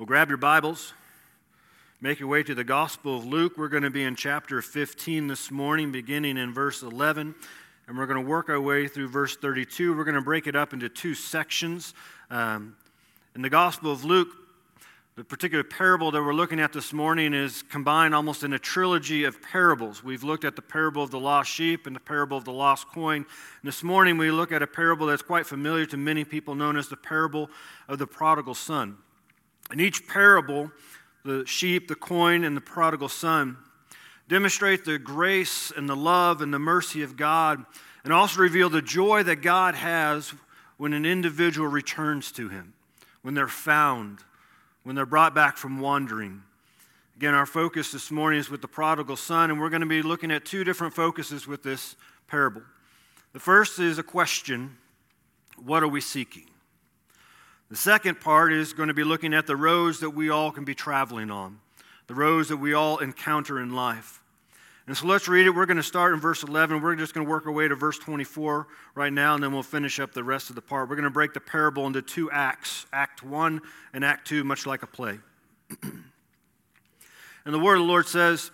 Well, grab your Bibles, make your way to the Gospel of Luke. We're going to be in chapter 15 this morning, beginning in verse 11, and we're going to work our way through verse 32. We're going to break it up into two sections. Um, in the Gospel of Luke, the particular parable that we're looking at this morning is combined almost in a trilogy of parables. We've looked at the parable of the lost sheep and the parable of the lost coin. And this morning we look at a parable that's quite familiar to many people, known as the parable of the prodigal son. In each parable, the sheep, the coin, and the prodigal son demonstrate the grace and the love and the mercy of God, and also reveal the joy that God has when an individual returns to Him, when they're found when they're brought back from wandering. Again, our focus this morning is with the prodigal son, and we're going to be looking at two different focuses with this parable. The first is a question What are we seeking? The second part is going to be looking at the roads that we all can be traveling on, the roads that we all encounter in life. And so let's read it. We're going to start in verse 11. We're just going to work our way to verse 24 right now, and then we'll finish up the rest of the part. We're going to break the parable into two acts Act 1 and Act 2, much like a play. and the word of the Lord says,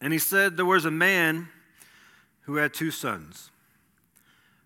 And he said, There was a man who had two sons.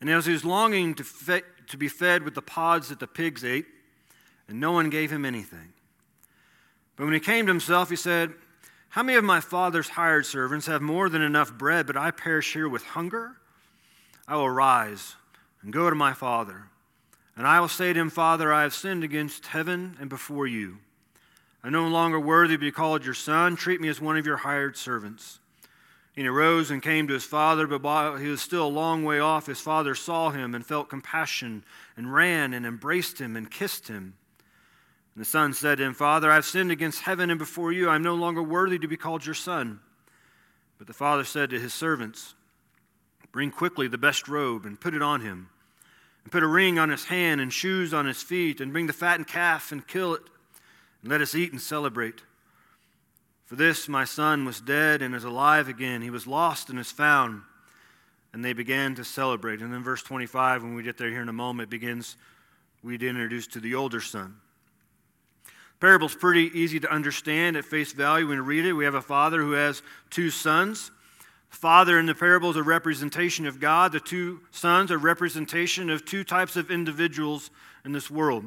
And as he was longing to, fe- to be fed with the pods that the pigs ate, and no one gave him anything. But when he came to himself, he said, How many of my father's hired servants have more than enough bread, but I perish here with hunger? I will rise and go to my father. And I will say to him, Father, I have sinned against heaven and before you. I'm no longer worthy to be called your son. Treat me as one of your hired servants. And he arose and came to his father, but while he was still a long way off, his father saw him and felt compassion and ran and embraced him and kissed him. And the son said to him, Father, I've sinned against heaven and before you. I'm no longer worthy to be called your son. But the father said to his servants, Bring quickly the best robe and put it on him, and put a ring on his hand and shoes on his feet, and bring the fattened calf and kill it, and let us eat and celebrate. For this my son was dead and is alive again. He was lost and is found. And they began to celebrate. And then verse 25, when we get there here in a moment, begins, we'd introduce to the older son. Parable's pretty easy to understand at face value when you read it. We have a father who has two sons. The father in the parable is a representation of God. The two sons are representation of two types of individuals in this world.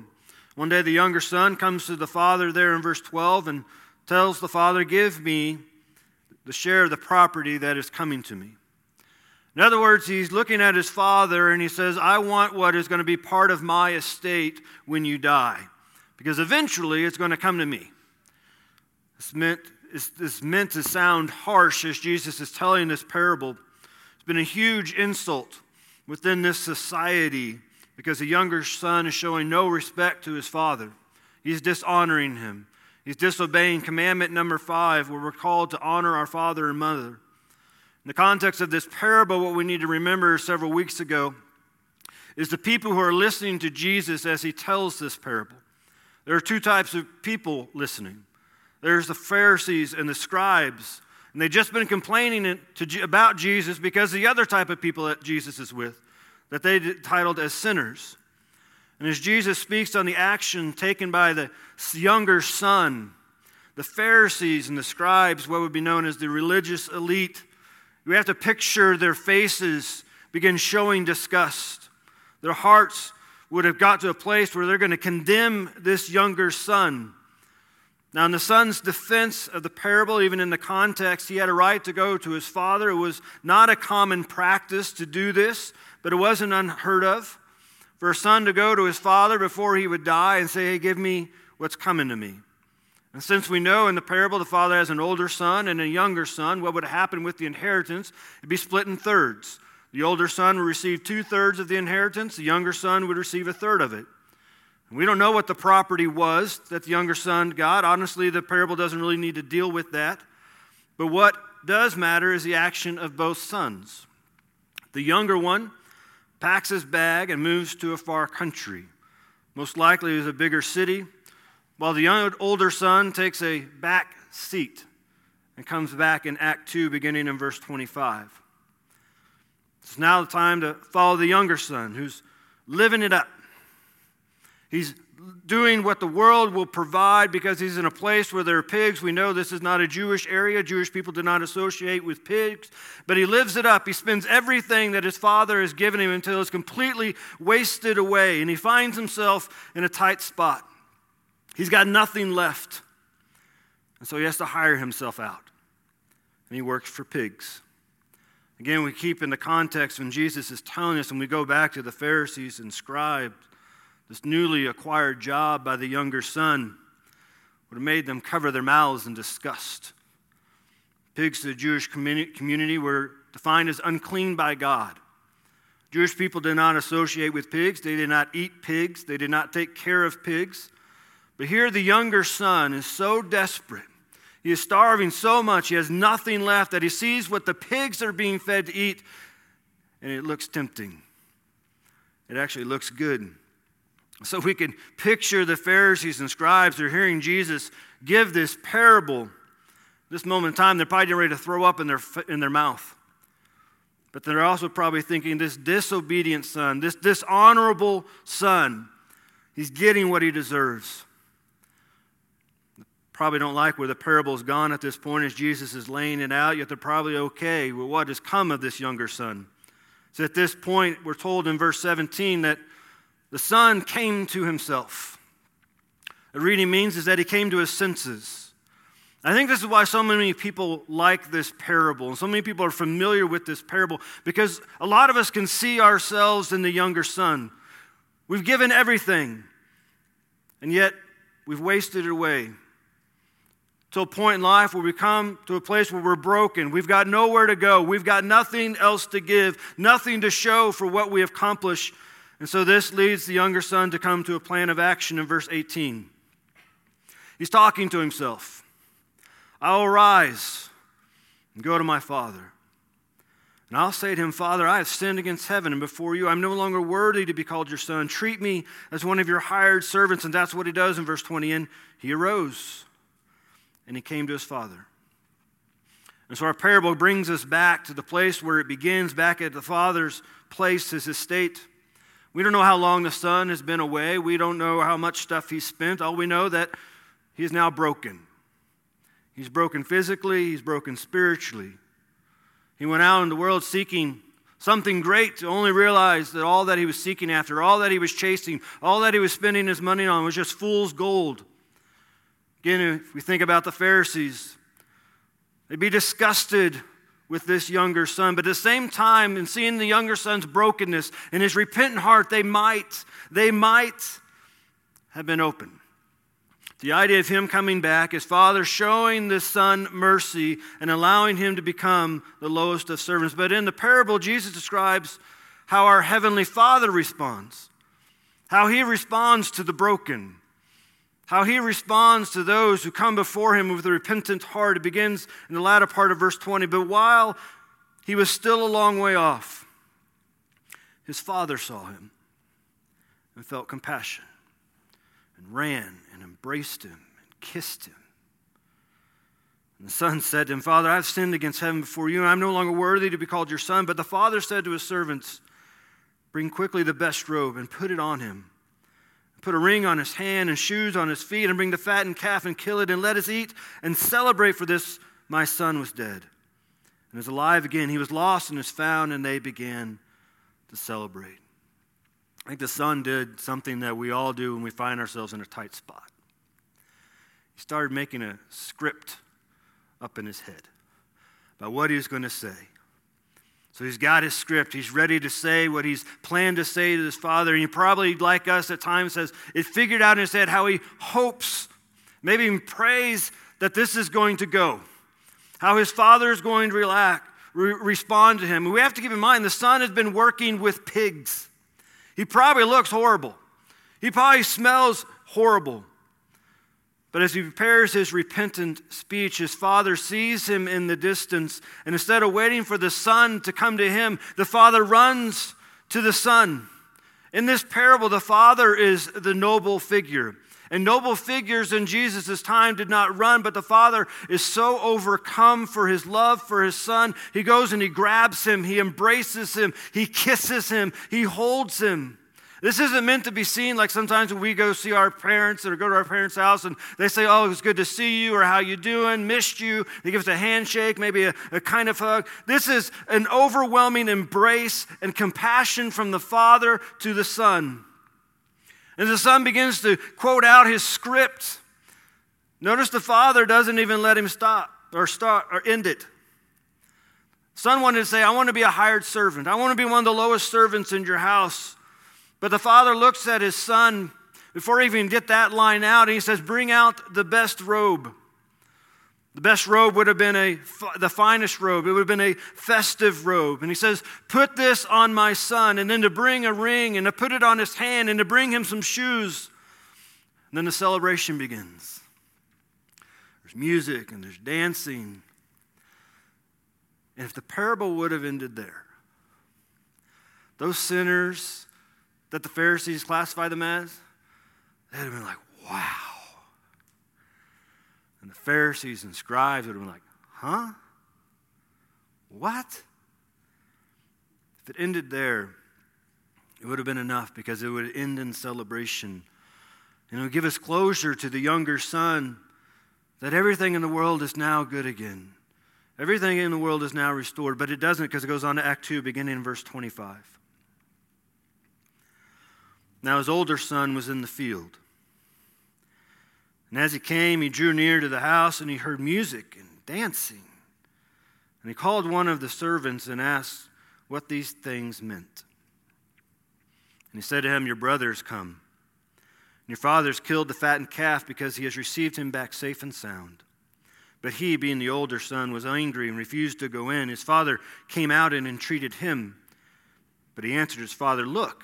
One day the younger son comes to the father there in verse 12 and tells the father, Give me the share of the property that is coming to me. In other words, he's looking at his father and he says, I want what is going to be part of my estate when you die because eventually it's going to come to me. It's meant, it's meant to sound harsh as Jesus is telling this parable. It's been a huge insult within this society because the younger son is showing no respect to his father. He's dishonoring him. He's disobeying commandment number five, where we're called to honor our father and mother. In the context of this parable, what we need to remember several weeks ago is the people who are listening to Jesus as he tells this parable. There are two types of people listening there's the Pharisees and the scribes. And they've just been complaining to, about Jesus because the other type of people that Jesus is with, that they titled as sinners. And as Jesus speaks on the action taken by the younger son, the Pharisees and the scribes, what would be known as the religious elite, we have to picture their faces begin showing disgust. Their hearts would have got to a place where they're going to condemn this younger son. Now, in the son's defense of the parable, even in the context, he had a right to go to his father. It was not a common practice to do this, but it wasn't unheard of for a son to go to his father before he would die and say, Hey, give me what's coming to me. And since we know in the parable the father has an older son and a younger son, what would happen with the inheritance? It'd be split in thirds. The older son would receive two thirds of the inheritance, the younger son would receive a third of it. We don't know what the property was that the younger son got. Honestly, the parable doesn't really need to deal with that. But what does matter is the action of both sons. The younger one packs his bag and moves to a far country. Most likely, was a bigger city, while the young, older son takes a back seat and comes back in Act 2, beginning in verse 25. It's now the time to follow the younger son who's living it up. He's doing what the world will provide because he's in a place where there are pigs. We know this is not a Jewish area. Jewish people do not associate with pigs. But he lives it up. He spends everything that his father has given him until it's completely wasted away. And he finds himself in a tight spot. He's got nothing left. And so he has to hire himself out. And he works for pigs. Again, we keep in the context when Jesus is telling us, and we go back to the Pharisees and scribes this newly acquired job by the younger son would have made them cover their mouths in disgust. Pigs to the Jewish community were defined as unclean by God. Jewish people did not associate with pigs, they did not eat pigs, they did not take care of pigs. But here the younger son is so desperate. He is starving so much, he has nothing left that he sees what the pigs are being fed to eat, and it looks tempting. It actually looks good. So we can picture the Pharisees and scribes, they're hearing Jesus give this parable. This moment in time, they're probably getting ready to throw up in their, in their mouth. But they're also probably thinking this disobedient son, this dishonorable son, he's getting what he deserves. Probably don't like where the parable's gone at this point as Jesus is laying it out, yet they're probably okay with what has come of this younger son. So at this point, we're told in verse 17 that the son came to himself. The reading means is that he came to his senses. I think this is why so many people like this parable, and so many people are familiar with this parable, because a lot of us can see ourselves in the younger son. We've given everything, and yet we've wasted it away. To a point in life where we come to a place where we're broken. We've got nowhere to go. We've got nothing else to give, nothing to show for what we have accomplished and so this leads the younger son to come to a plan of action in verse 18. He's talking to himself I will rise and go to my father. And I'll say to him, Father, I have sinned against heaven and before you. I'm no longer worthy to be called your son. Treat me as one of your hired servants. And that's what he does in verse 20. And he arose and he came to his father. And so our parable brings us back to the place where it begins, back at the father's place, his estate. We don't know how long the son has been away. We don't know how much stuff he's spent. All we know that he's now broken. He's broken physically, he's broken spiritually. He went out in the world seeking something great to only realize that all that he was seeking after, all that he was chasing, all that he was spending his money on was just fool's gold. Again, if we think about the Pharisees, they'd be disgusted with this younger son. But at the same time, in seeing the younger son's brokenness and his repentant heart, they might, they might have been open. The idea of him coming back, his father showing the son mercy and allowing him to become the lowest of servants. But in the parable, Jesus describes how our heavenly father responds, how he responds to the broken how he responds to those who come before him with a repentant heart. It begins in the latter part of verse 20. But while he was still a long way off, his father saw him and felt compassion and ran and embraced him and kissed him. And the son said to him, Father, I've sinned against heaven before you, and I'm no longer worthy to be called your son. But the father said to his servants, Bring quickly the best robe and put it on him put a ring on his hand and shoes on his feet, and bring the fattened calf and kill it, and let us eat and celebrate, for this my son was dead and is alive again. He was lost and is found, and they began to celebrate. I think the son did something that we all do when we find ourselves in a tight spot. He started making a script up in his head about what he was going to say. So he's got his script. He's ready to say what he's planned to say to his father. And he probably, like us at times, says it figured out in his head how he hopes, maybe even prays that this is going to go, how his father is going to relax, re- respond to him. And we have to keep in mind the son has been working with pigs. He probably looks horrible. He probably smells horrible. But as he prepares his repentant speech, his father sees him in the distance, and instead of waiting for the son to come to him, the father runs to the son. In this parable, the father is the noble figure. And noble figures in Jesus' time did not run, but the father is so overcome for his love for his son. He goes and he grabs him, he embraces him, he kisses him, he holds him. This isn't meant to be seen like sometimes when we go see our parents or go to our parents' house and they say, Oh, it's good to see you, or how you doing, missed you. They give us a handshake, maybe a, a kind of hug. This is an overwhelming embrace and compassion from the Father to the Son. And the Son begins to quote out his script. Notice the Father doesn't even let him stop or start or end it. Son wanted to say, I want to be a hired servant. I want to be one of the lowest servants in your house. But the father looks at his son before he even get that line out, and he says, Bring out the best robe. The best robe would have been a, the finest robe. It would have been a festive robe. And he says, Put this on my son, and then to bring a ring, and to put it on his hand, and to bring him some shoes. And then the celebration begins. There's music and there's dancing. And if the parable would have ended there, those sinners that the Pharisees classify them as, they'd have been like, wow. And the Pharisees and scribes would have been like, huh? What? If it ended there, it would have been enough because it would end in celebration. And it would give us closure to the younger son that everything in the world is now good again. Everything in the world is now restored, but it doesn't because it goes on to Act 2, beginning in verse 25. Now his older son was in the field. And as he came, he drew near to the house and he heard music and dancing. And he called one of the servants and asked what these things meant. And he said to him, Your brother has come. And your father has killed the fattened calf because he has received him back safe and sound. But he, being the older son, was angry and refused to go in. His father came out and entreated him. But he answered his father, Look,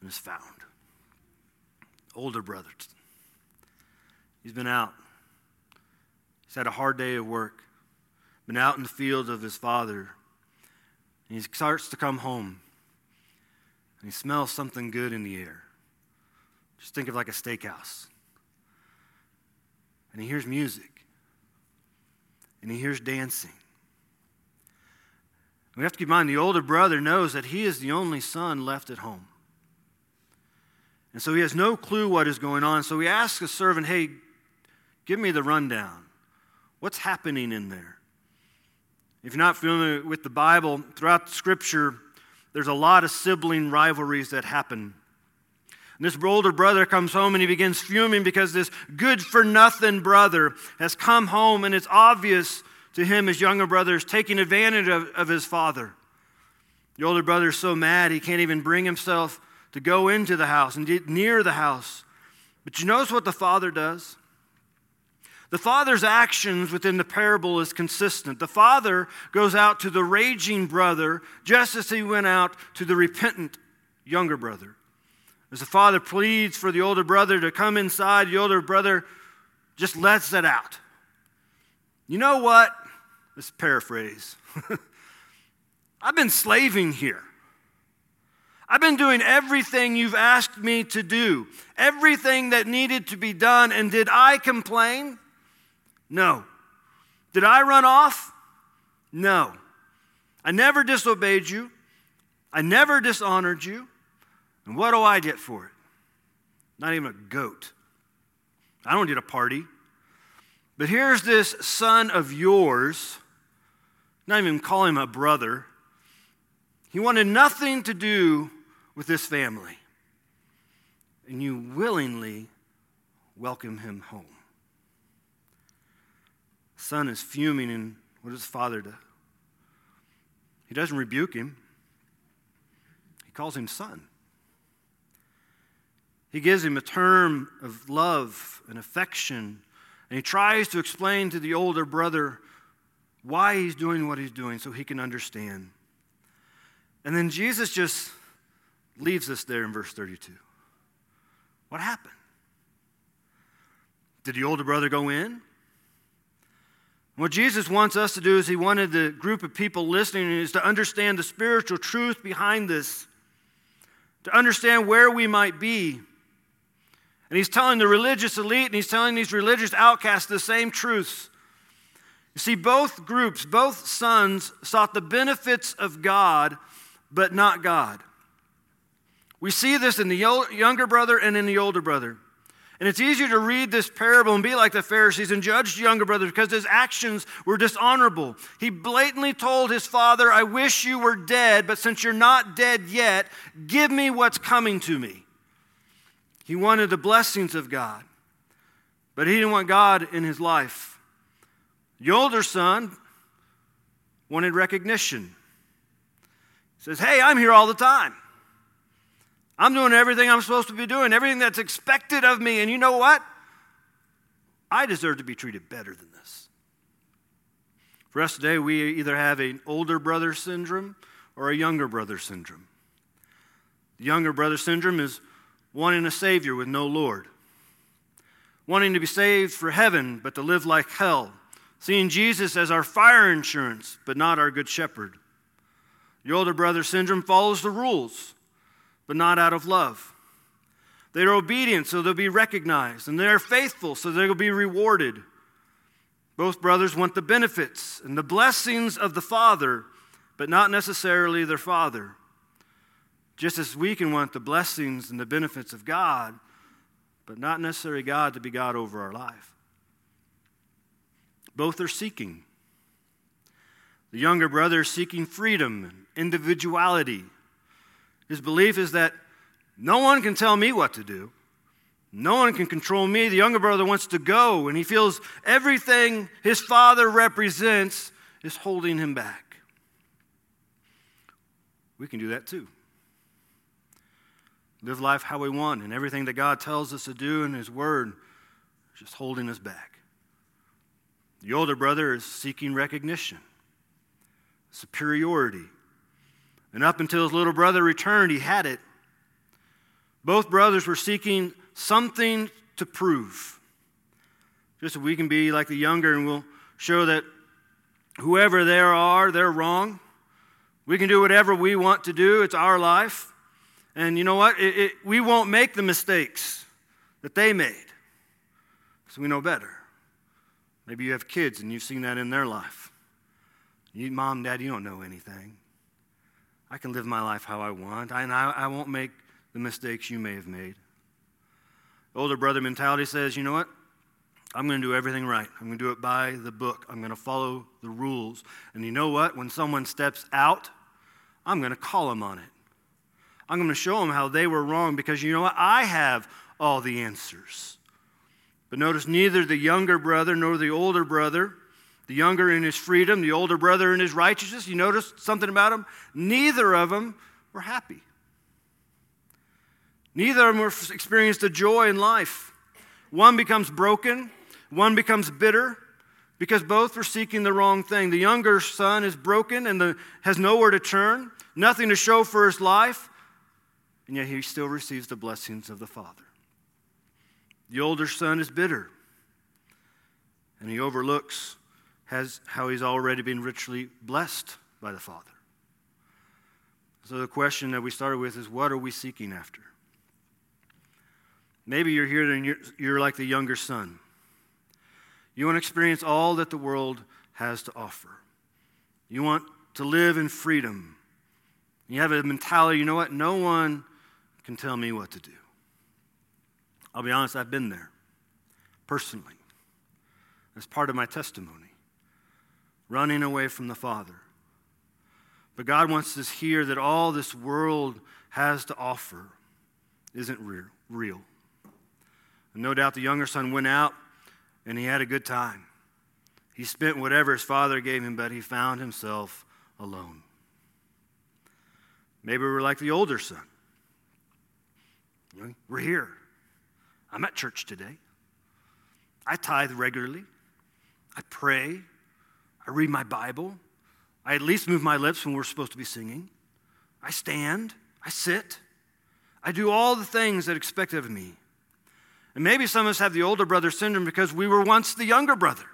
and is found. Older brother. He's been out. He's had a hard day of work, been out in the fields of his father. And he starts to come home. And he smells something good in the air. Just think of like a steakhouse. And he hears music. And he hears dancing. We have to keep in mind the older brother knows that he is the only son left at home. And so he has no clue what is going on. So he asks a servant, Hey, give me the rundown. What's happening in there? If you're not familiar with the Bible, throughout the Scripture, there's a lot of sibling rivalries that happen. And this older brother comes home and he begins fuming because this good for nothing brother has come home and it's obvious to him his younger brother is taking advantage of, of his father. The older brother is so mad he can't even bring himself to go into the house and get near the house. But you notice what the father does? The father's actions within the parable is consistent. The father goes out to the raging brother just as he went out to the repentant younger brother. As the father pleads for the older brother to come inside, the older brother just lets it out. You know what? Let's paraphrase. I've been slaving here. I've been doing everything you've asked me to do, everything that needed to be done, and did I complain? No. Did I run off? No. I never disobeyed you. I never dishonored you. And what do I get for it? Not even a goat. I don't get a party. But here's this son of yours, not even call him a brother. He wanted nothing to do with this family. and you willingly welcome him home. Son is fuming, and what does father do? He doesn't rebuke him, he calls him son. He gives him a term of love and affection, and he tries to explain to the older brother why he's doing what he's doing so he can understand. And then Jesus just leaves us there in verse 32. What happened? Did the older brother go in? What Jesus wants us to do is he wanted the group of people listening is to understand the spiritual truth behind this, to understand where we might be. And he's telling the religious elite and he's telling these religious outcasts the same truths. You see, both groups, both sons, sought the benefits of God, but not God. We see this in the younger brother and in the older brother. And it's easier to read this parable and be like the Pharisees and judge the younger brother because his actions were dishonorable. He blatantly told his father, I wish you were dead, but since you're not dead yet, give me what's coming to me. He wanted the blessings of God, but he didn't want God in his life. The older son wanted recognition. He says, Hey, I'm here all the time. I'm doing everything I'm supposed to be doing, everything that's expected of me. And you know what? I deserve to be treated better than this. For us today, we either have an older brother syndrome or a younger brother syndrome. The younger brother syndrome is wanting a Savior with no Lord, wanting to be saved for heaven, but to live like hell, seeing Jesus as our fire insurance, but not our good shepherd. The older brother syndrome follows the rules, but not out of love. They're obedient, so they'll be recognized, and they're faithful, so they'll be rewarded. Both brothers want the benefits and the blessings of the Father, but not necessarily their Father. Just as we can want the blessings and the benefits of God, but not necessarily God to be God over our life. Both are seeking. The younger brother is seeking freedom and individuality. His belief is that no one can tell me what to do. No one can control me. The younger brother wants to go, and he feels everything his father represents is holding him back. We can do that too live life how we want, and everything that God tells us to do in His Word is just holding us back. The older brother is seeking recognition, superiority. And up until his little brother returned, he had it. Both brothers were seeking something to prove. Just so we can be like the younger and we'll show that whoever they are, they're wrong. We can do whatever we want to do, it's our life. And you know what? It, it, we won't make the mistakes that they made because we know better. Maybe you have kids and you've seen that in their life. You, mom, dad, you don't know anything. I can live my life how I want, and I, I won't make the mistakes you may have made. older brother mentality says, you know what? I'm going to do everything right. I'm going to do it by the book. I'm going to follow the rules. And you know what? When someone steps out, I'm going to call them on it. I'm going to show them how they were wrong because you know what? I have all the answers. But notice neither the younger brother nor the older brother, the younger in his freedom, the older brother in his righteousness, you notice something about them? Neither of them were happy. Neither of them experienced the joy in life. One becomes broken, one becomes bitter because both were seeking the wrong thing. The younger son is broken and the, has nowhere to turn, nothing to show for his life and yet he still receives the blessings of the Father. The older son is bitter, and he overlooks has, how he's already been richly blessed by the Father. So, the question that we started with is what are we seeking after? Maybe you're here and you're, you're like the younger son. You want to experience all that the world has to offer. You want to live in freedom. You have a mentality, you know what? No one can tell me what to do. I'll be honest, I've been there personally. As part of my testimony, running away from the Father. But God wants us here that all this world has to offer isn't real. And no doubt the younger son went out and he had a good time. He spent whatever his father gave him, but he found himself alone. Maybe we're like the older son. We're here. I'm at church today. I tithe regularly. I pray. I read my Bible. I at least move my lips when we're supposed to be singing. I stand. I sit. I do all the things that expected of me. And maybe some of us have the older brother syndrome because we were once the younger brother.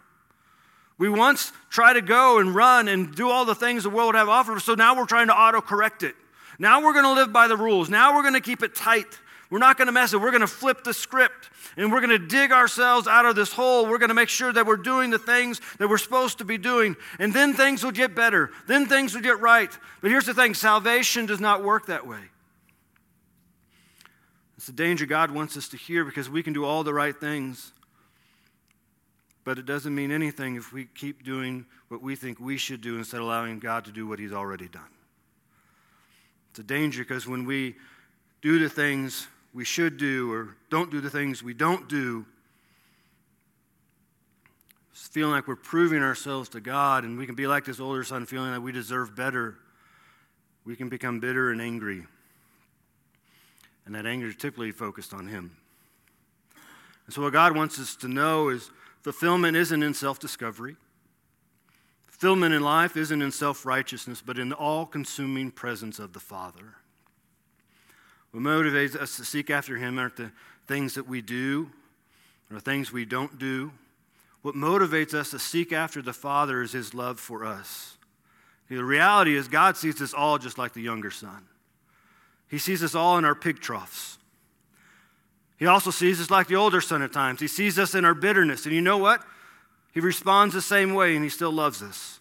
We once tried to go and run and do all the things the world have offered, so now we're trying to auto correct it. Now we're going to live by the rules. Now we're going to keep it tight. We're not going to mess it. We're going to flip the script and we're going to dig ourselves out of this hole. We're going to make sure that we're doing the things that we're supposed to be doing. And then things will get better. Then things will get right. But here's the thing salvation does not work that way. It's the danger God wants us to hear because we can do all the right things. But it doesn't mean anything if we keep doing what we think we should do instead of allowing God to do what He's already done. It's a danger because when we do the things we should do or don't do the things we don't do, feeling like we're proving ourselves to God, and we can be like this older son, feeling that we deserve better. We can become bitter and angry. And that anger is typically focused on Him. And so, what God wants us to know is fulfillment isn't in self discovery. Fulfillment in life isn't in self righteousness, but in the all consuming presence of the Father. What motivates us to seek after Him aren't the things that we do or the things we don't do. What motivates us to seek after the Father is His love for us. The reality is, God sees us all just like the younger son. He sees us all in our pig troughs. He also sees us like the older son at times. He sees us in our bitterness. And you know what? He responds the same way, and He still loves us.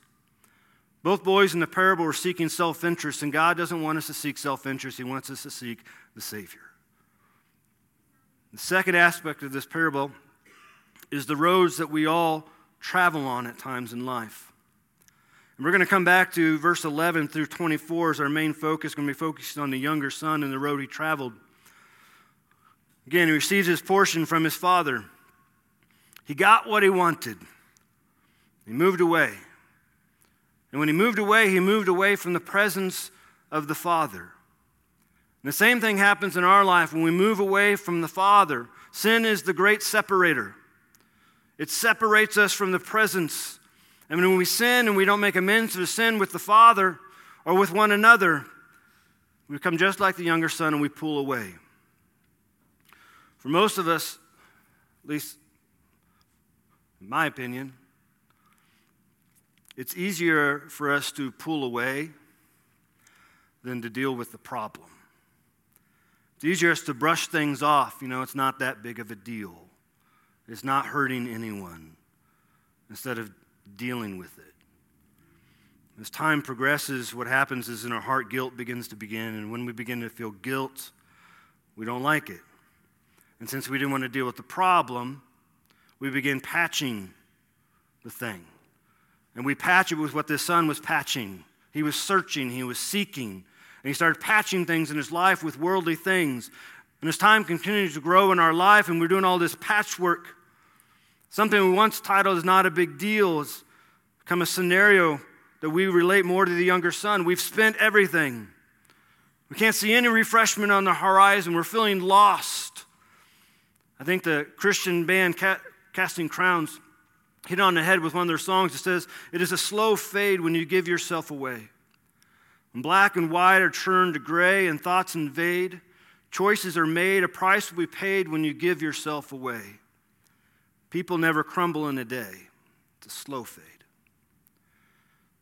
Both boys in the parable are seeking self interest, and God doesn't want us to seek self interest. He wants us to seek the Savior. The second aspect of this parable is the roads that we all travel on at times in life. And we're going to come back to verse 11 through 24 as our main focus. Going to be focused on the younger son and the road he traveled. Again, he receives his portion from his father. He got what he wanted. He moved away. And when he moved away, he moved away from the presence of the Father. And the same thing happens in our life when we move away from the Father. Sin is the great separator, it separates us from the presence. And when we sin and we don't make amends for sin with the Father or with one another, we become just like the younger son and we pull away. For most of us, at least in my opinion, it's easier for us to pull away than to deal with the problem. It's easier to brush things off. You know, it's not that big of a deal. It's not hurting anyone instead of dealing with it. As time progresses, what happens is in our heart, guilt begins to begin. And when we begin to feel guilt, we don't like it. And since we didn't want to deal with the problem, we begin patching the thing. And we patch it with what this son was patching. He was searching, he was seeking, and he started patching things in his life with worldly things. And as time continues to grow in our life and we're doing all this patchwork, something we once titled is not a big deal has become a scenario that we relate more to the younger son. We've spent everything. We can't see any refreshment on the horizon. We're feeling lost. I think the Christian band Casting Crowns hit on the head with one of their songs. It says, It is a slow fade when you give yourself away. When black and white are turned to gray and thoughts invade, choices are made, a price will be paid when you give yourself away. People never crumble in a day, it's a slow fade.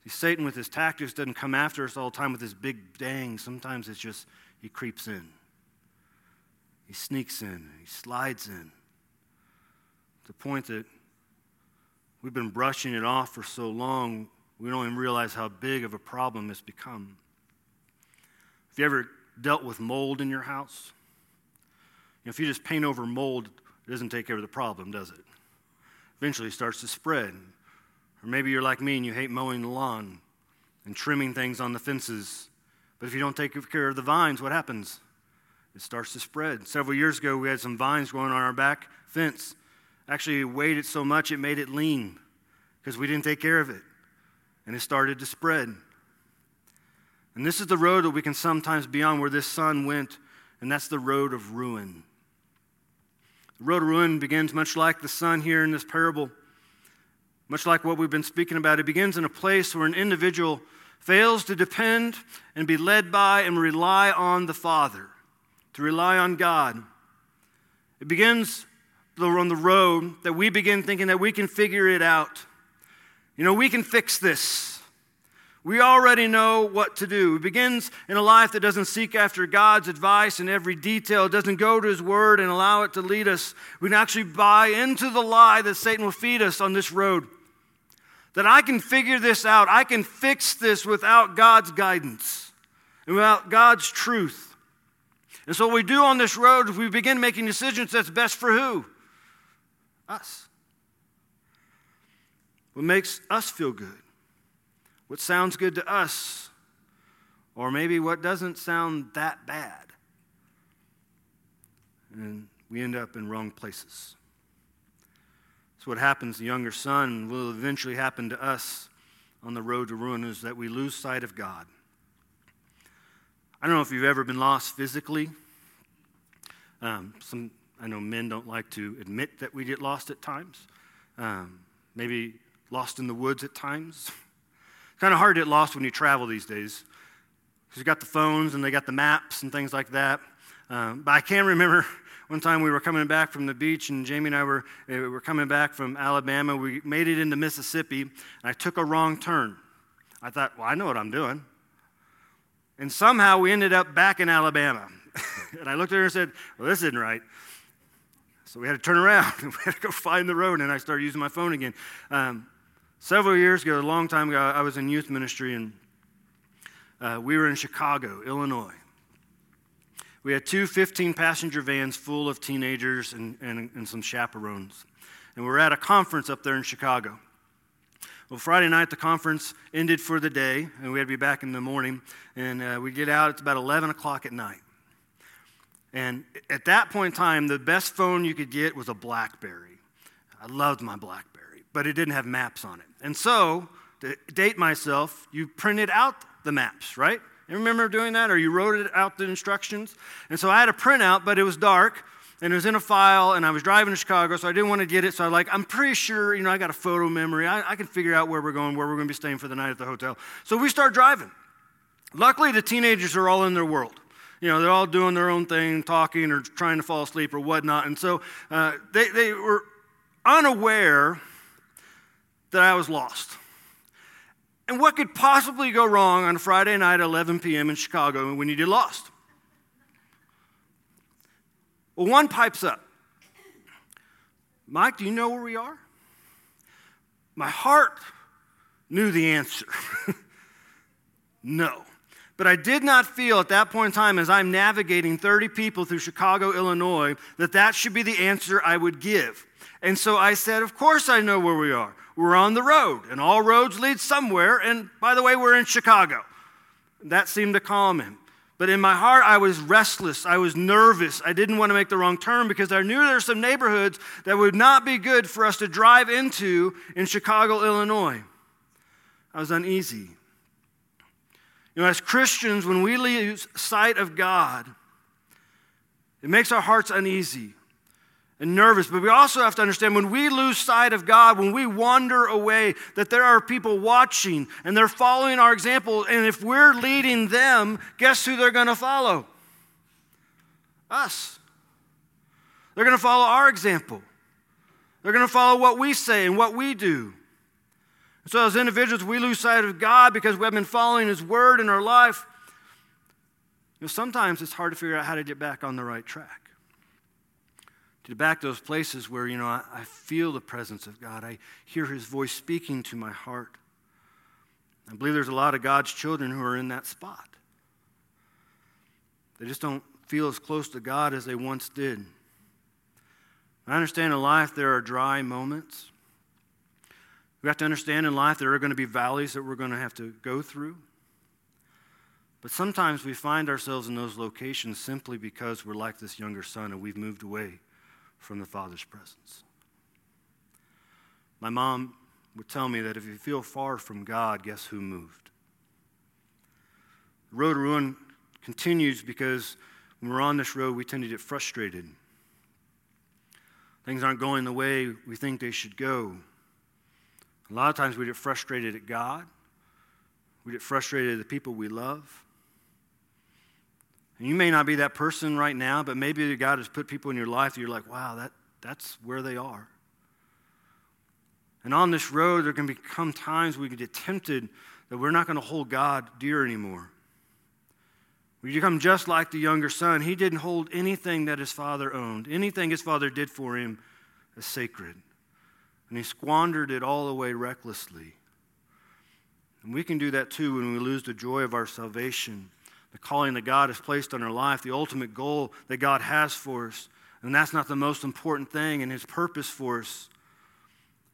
See, Satan with his tactics doesn't come after us all the time with his big dang. Sometimes it's just he creeps in. He sneaks in, he slides in. To the point that we've been brushing it off for so long, we don't even realize how big of a problem it's become. Have you ever dealt with mold in your house? You know, if you just paint over mold, it doesn't take care of the problem, does it? Eventually it starts to spread. Or maybe you're like me and you hate mowing the lawn and trimming things on the fences. But if you don't take care of the vines, what happens? it starts to spread. Several years ago, we had some vines growing on our back fence. Actually, weighed it so much it made it lean because we didn't take care of it. And it started to spread. And this is the road that we can sometimes be on where this son went, and that's the road of ruin. The road of ruin begins much like the son here in this parable, much like what we've been speaking about. It begins in a place where an individual fails to depend and be led by and rely on the Father to rely on God. It begins on the road that we begin thinking that we can figure it out. You know, we can fix this. We already know what to do. It begins in a life that doesn't seek after God's advice in every detail, it doesn't go to His Word and allow it to lead us. We can actually buy into the lie that Satan will feed us on this road. That I can figure this out, I can fix this without God's guidance and without God's truth. And so, what we do on this road is we begin making decisions that's best for who? Us. What makes us feel good? What sounds good to us? Or maybe what doesn't sound that bad? And we end up in wrong places. So, what happens, the younger son will eventually happen to us on the road to ruin is that we lose sight of God. I don't know if you've ever been lost physically. Um, some, I know men don't like to admit that we get lost at times. Um, maybe lost in the woods at times. kind of hard to get lost when you travel these days. Because you got the phones and they got the maps and things like that. Um, but I can remember one time we were coming back from the beach, and Jamie and I were, uh, were coming back from Alabama. We made it into Mississippi, and I took a wrong turn. I thought, well, I know what I'm doing. And somehow we ended up back in Alabama. and I looked at her and said, Well, this isn't right. So we had to turn around and we had to go find the road. And I started using my phone again. Um, several years ago, a long time ago, I was in youth ministry and uh, we were in Chicago, Illinois. We had two 15 passenger vans full of teenagers and, and, and some chaperones. And we were at a conference up there in Chicago. Well, Friday night, the conference ended for the day, and we had to be back in the morning. And uh, we get out, it's about 11 o'clock at night. And at that point in time, the best phone you could get was a Blackberry. I loved my Blackberry, but it didn't have maps on it. And so, to date myself, you printed out the maps, right? You remember doing that? Or you wrote it out the instructions? And so I had a printout, but it was dark and it was in a file, and I was driving to Chicago, so I didn't want to get it. So I like, I'm pretty sure, you know, I got a photo memory. I, I can figure out where we're going, where we're going to be staying for the night at the hotel. So we start driving. Luckily, the teenagers are all in their world. You know, they're all doing their own thing, talking or trying to fall asleep or whatnot. And so uh, they, they were unaware that I was lost. And what could possibly go wrong on a Friday night at 11 p.m. in Chicago when you get lost? Well, one pipes up Mike, do you know where we are? My heart knew the answer. no. But I did not feel at that point in time, as I'm navigating 30 people through Chicago, Illinois, that that should be the answer I would give. And so I said, Of course I know where we are. We're on the road, and all roads lead somewhere. And by the way, we're in Chicago. That seemed to calm him. But in my heart, I was restless. I was nervous. I didn't want to make the wrong turn because I knew there were some neighborhoods that would not be good for us to drive into in Chicago, Illinois. I was uneasy. You know, as Christians, when we lose sight of God, it makes our hearts uneasy and nervous. But we also have to understand when we lose sight of God, when we wander away, that there are people watching and they're following our example. And if we're leading them, guess who they're going to follow? Us. They're going to follow our example. They're going to follow what we say and what we do. So, as individuals, we lose sight of God because we have been following His word in our life. You know, sometimes it's hard to figure out how to get back on the right track to back those places where, you know, I, I feel the presence of God. I hear his voice speaking to my heart. I believe there's a lot of God's children who are in that spot. They just don't feel as close to God as they once did. I understand in life there are dry moments. We have to understand in life there are going to be valleys that we're going to have to go through. But sometimes we find ourselves in those locations simply because we're like this younger son and we've moved away from the Father's presence. My mom would tell me that if you feel far from God, guess who moved? The road to ruin continues because when we're on this road, we tend to get frustrated. Things aren't going the way we think they should go. A lot of times we get frustrated at God. We get frustrated at the people we love. And you may not be that person right now, but maybe God has put people in your life that you're like, wow, that, that's where they are. And on this road, there can become times we get tempted that we're not going to hold God dear anymore. We become just like the younger son. He didn't hold anything that his father owned, anything his father did for him as sacred. And he squandered it all away recklessly. And we can do that too when we lose the joy of our salvation, the calling that God has placed on our life, the ultimate goal that God has for us. And that's not the most important thing in his purpose for us.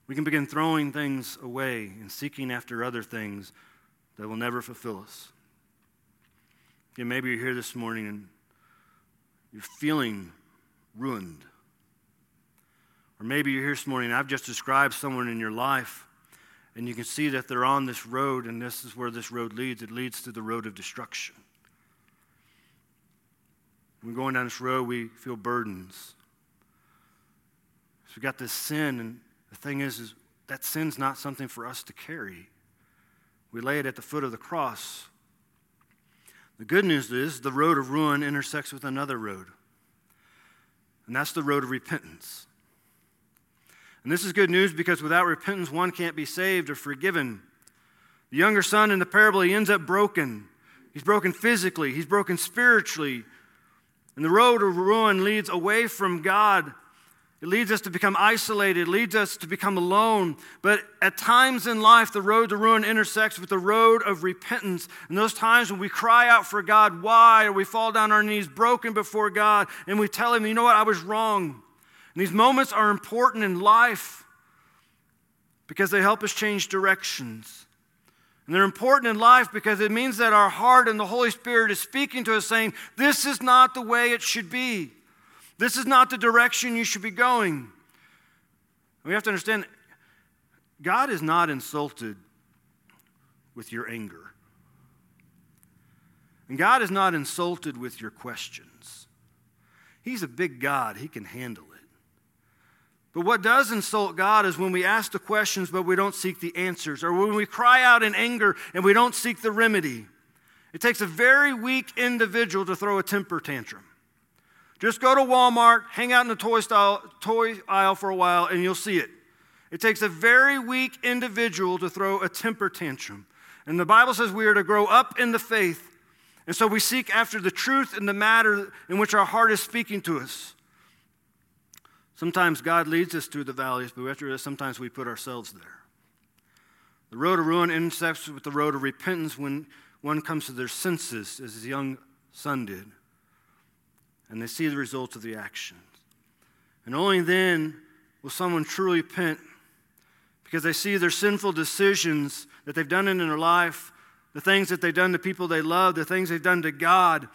We can begin throwing things away and seeking after other things that will never fulfill us. Yeah, maybe you're here this morning and you're feeling ruined. Or maybe you're here this morning and I've just described someone in your life and you can see that they're on this road and this is where this road leads. It leads to the road of destruction. When we're going down this road, we feel burdens. So we got this sin, and the thing is, is that sin's not something for us to carry. We lay it at the foot of the cross. The good news is the road of ruin intersects with another road, and that's the road of repentance. And this is good news because without repentance, one can't be saved or forgiven. The younger son in the parable, he ends up broken. He's broken physically, he's broken spiritually. And the road of ruin leads away from God it leads us to become isolated, leads us to become alone. But at times in life, the road to ruin intersects with the road of repentance. And those times when we cry out for God, why? Or we fall down on our knees broken before God and we tell Him, you know what, I was wrong. And these moments are important in life because they help us change directions. And they're important in life because it means that our heart and the Holy Spirit is speaking to us saying, this is not the way it should be. This is not the direction you should be going. We have to understand God is not insulted with your anger. And God is not insulted with your questions. He's a big God, He can handle it. But what does insult God is when we ask the questions but we don't seek the answers, or when we cry out in anger and we don't seek the remedy. It takes a very weak individual to throw a temper tantrum. Just go to Walmart, hang out in the toy, style, toy aisle for a while, and you'll see it. It takes a very weak individual to throw a temper tantrum. And the Bible says we are to grow up in the faith. And so we seek after the truth in the matter in which our heart is speaking to us. Sometimes God leads us through the valleys, but after sometimes we put ourselves there. The road of ruin intersects with the road of repentance when one comes to their senses, as his young son did and they see the results of the actions. And only then will someone truly repent because they see their sinful decisions that they've done in their life, the things that they've done to people they love, the things they've done to God,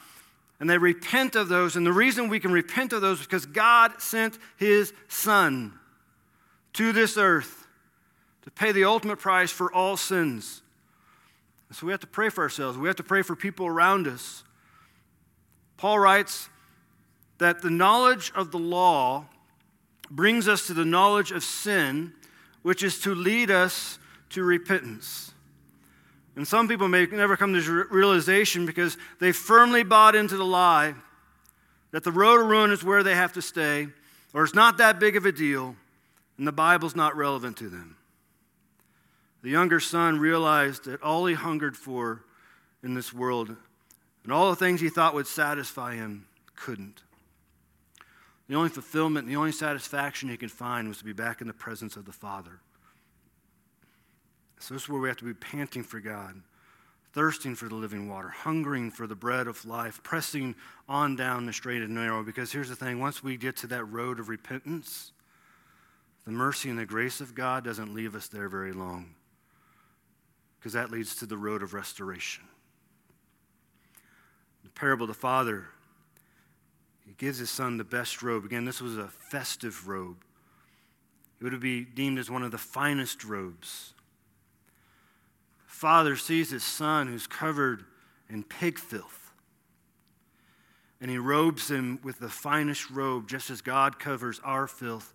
and they repent of those. And the reason we can repent of those is because God sent His Son to this earth to pay the ultimate price for all sins. And so we have to pray for ourselves. We have to pray for people around us. Paul writes, that the knowledge of the law brings us to the knowledge of sin, which is to lead us to repentance. And some people may never come to this realization because they firmly bought into the lie that the road to ruin is where they have to stay, or it's not that big of a deal, and the Bible's not relevant to them. The younger son realized that all he hungered for in this world and all the things he thought would satisfy him couldn't. The only fulfillment, the only satisfaction he could find was to be back in the presence of the Father. So, this is where we have to be panting for God, thirsting for the living water, hungering for the bread of life, pressing on down the straight and narrow. Because here's the thing once we get to that road of repentance, the mercy and the grace of God doesn't leave us there very long, because that leads to the road of restoration. The parable of the Father, he gives his son the best robe. Again, this was a festive robe. It would be deemed as one of the finest robes. Father sees his son who's covered in pig filth. And he robes him with the finest robe, just as God covers our filth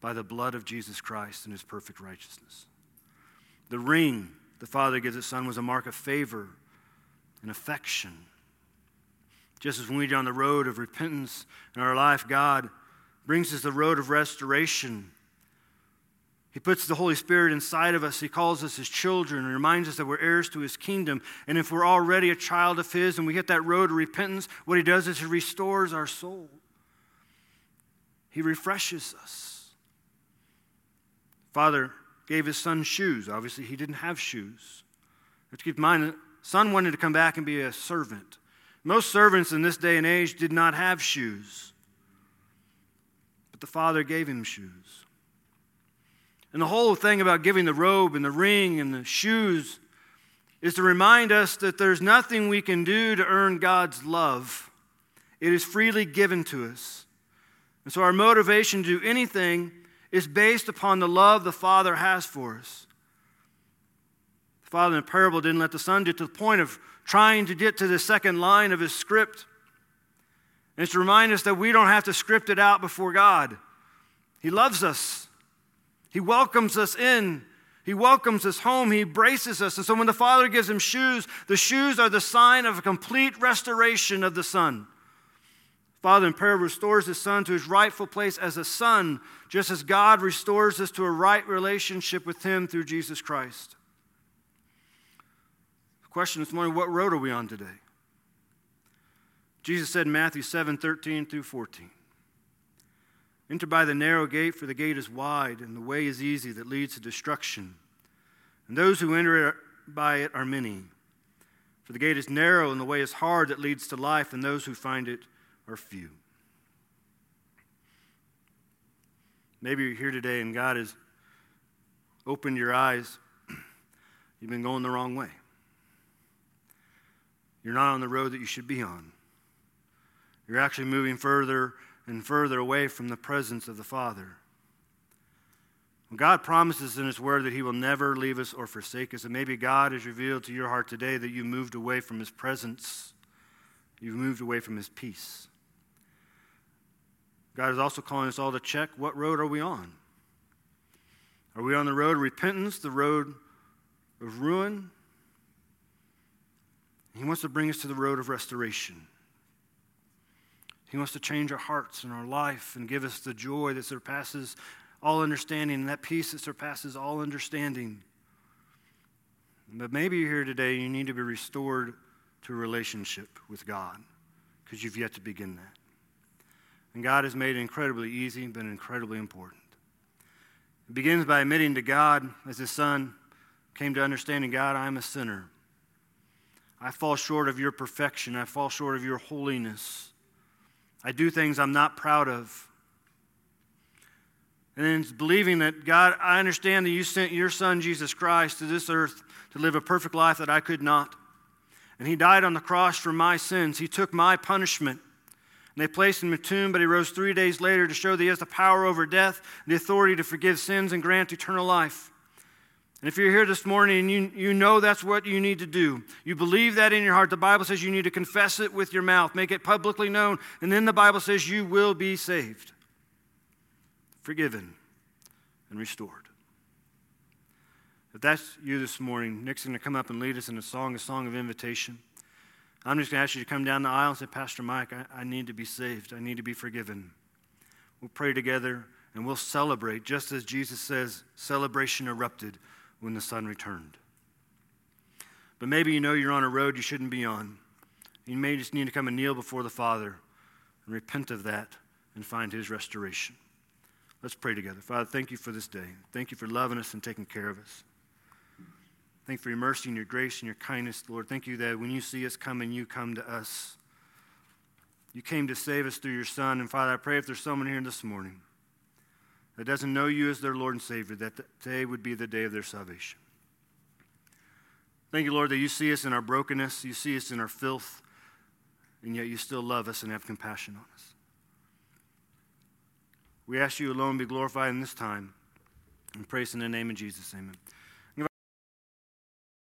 by the blood of Jesus Christ and his perfect righteousness. The ring the Father gives his Son was a mark of favor and affection. Just as when we're on the road of repentance in our life, God brings us the road of restoration. He puts the Holy Spirit inside of us. He calls us his children and reminds us that we're heirs to his kingdom. And if we're already a child of his and we hit that road of repentance, what he does is he restores our soul. He refreshes us. Father gave his son shoes. Obviously, he didn't have shoes. Let's keep in mind that son wanted to come back and be a servant. Most servants in this day and age did not have shoes, but the father gave him shoes. And the whole thing about giving the robe and the ring and the shoes is to remind us that there's nothing we can do to earn God's love. It is freely given to us. And so our motivation to do anything is based upon the love the Father has for us. The Father in the parable didn't let the Son get to the point of trying to get to the second line of his script. And it's to remind us that we don't have to script it out before God. He loves us, He welcomes us in. He welcomes us home. He embraces us. And so when the Father gives him shoes, the shoes are the sign of a complete restoration of the Son. Father in prayer restores his son to his rightful place as a son, just as God restores us to a right relationship with him through Jesus Christ question this morning what road are we on today? Jesus said in Matthew 7 13 through 14. Enter by the narrow gate, for the gate is wide, and the way is easy that leads to destruction. And those who enter by it are many. For the gate is narrow, and the way is hard that leads to life, and those who find it are few. Maybe you're here today and God has opened your eyes. You've been going the wrong way. You're not on the road that you should be on. You're actually moving further and further away from the presence of the Father. God promises in His Word that He will never leave us or forsake us. And maybe God has revealed to your heart today that you moved away from His presence, you've moved away from His peace. God is also calling us all to check what road are we on? Are we on the road of repentance, the road of ruin, he wants to bring us to the road of restoration. He wants to change our hearts and our life and give us the joy that surpasses all understanding and that peace that surpasses all understanding. But maybe you're here today, and you need to be restored to a relationship with God because you've yet to begin that. And God has made it incredibly easy, but incredibly important. It begins by admitting to God, as his son came to understanding God, I am a sinner. I fall short of your perfection. I fall short of your holiness. I do things I'm not proud of. And then it's believing that, God, I understand that you sent your son, Jesus Christ, to this earth to live a perfect life that I could not. And he died on the cross for my sins. He took my punishment. And they placed him in a tomb, but he rose three days later to show that he has the power over death, the authority to forgive sins and grant eternal life. And if you're here this morning and you, you know that's what you need to do, you believe that in your heart, the Bible says you need to confess it with your mouth, make it publicly known, and then the Bible says you will be saved, forgiven, and restored. If that's you this morning, Nick's going to come up and lead us in a song, a song of invitation. I'm just going to ask you to come down the aisle and say, Pastor Mike, I, I need to be saved. I need to be forgiven. We'll pray together and we'll celebrate, just as Jesus says, celebration erupted when the Son returned. But maybe you know you're on a road you shouldn't be on. You may just need to come and kneel before the Father and repent of that and find His restoration. Let's pray together. Father, thank you for this day. Thank you for loving us and taking care of us. Thank you for your mercy and your grace and your kindness, Lord. Thank you that when you see us coming, you come to us. You came to save us through your Son. And Father, I pray if there's someone here this morning that doesn't know you as their Lord and Savior, that today would be the day of their salvation. Thank you, Lord, that you see us in our brokenness, you see us in our filth, and yet you still love us and have compassion on us. We ask you alone be glorified in this time and praise in the name of Jesus. Amen.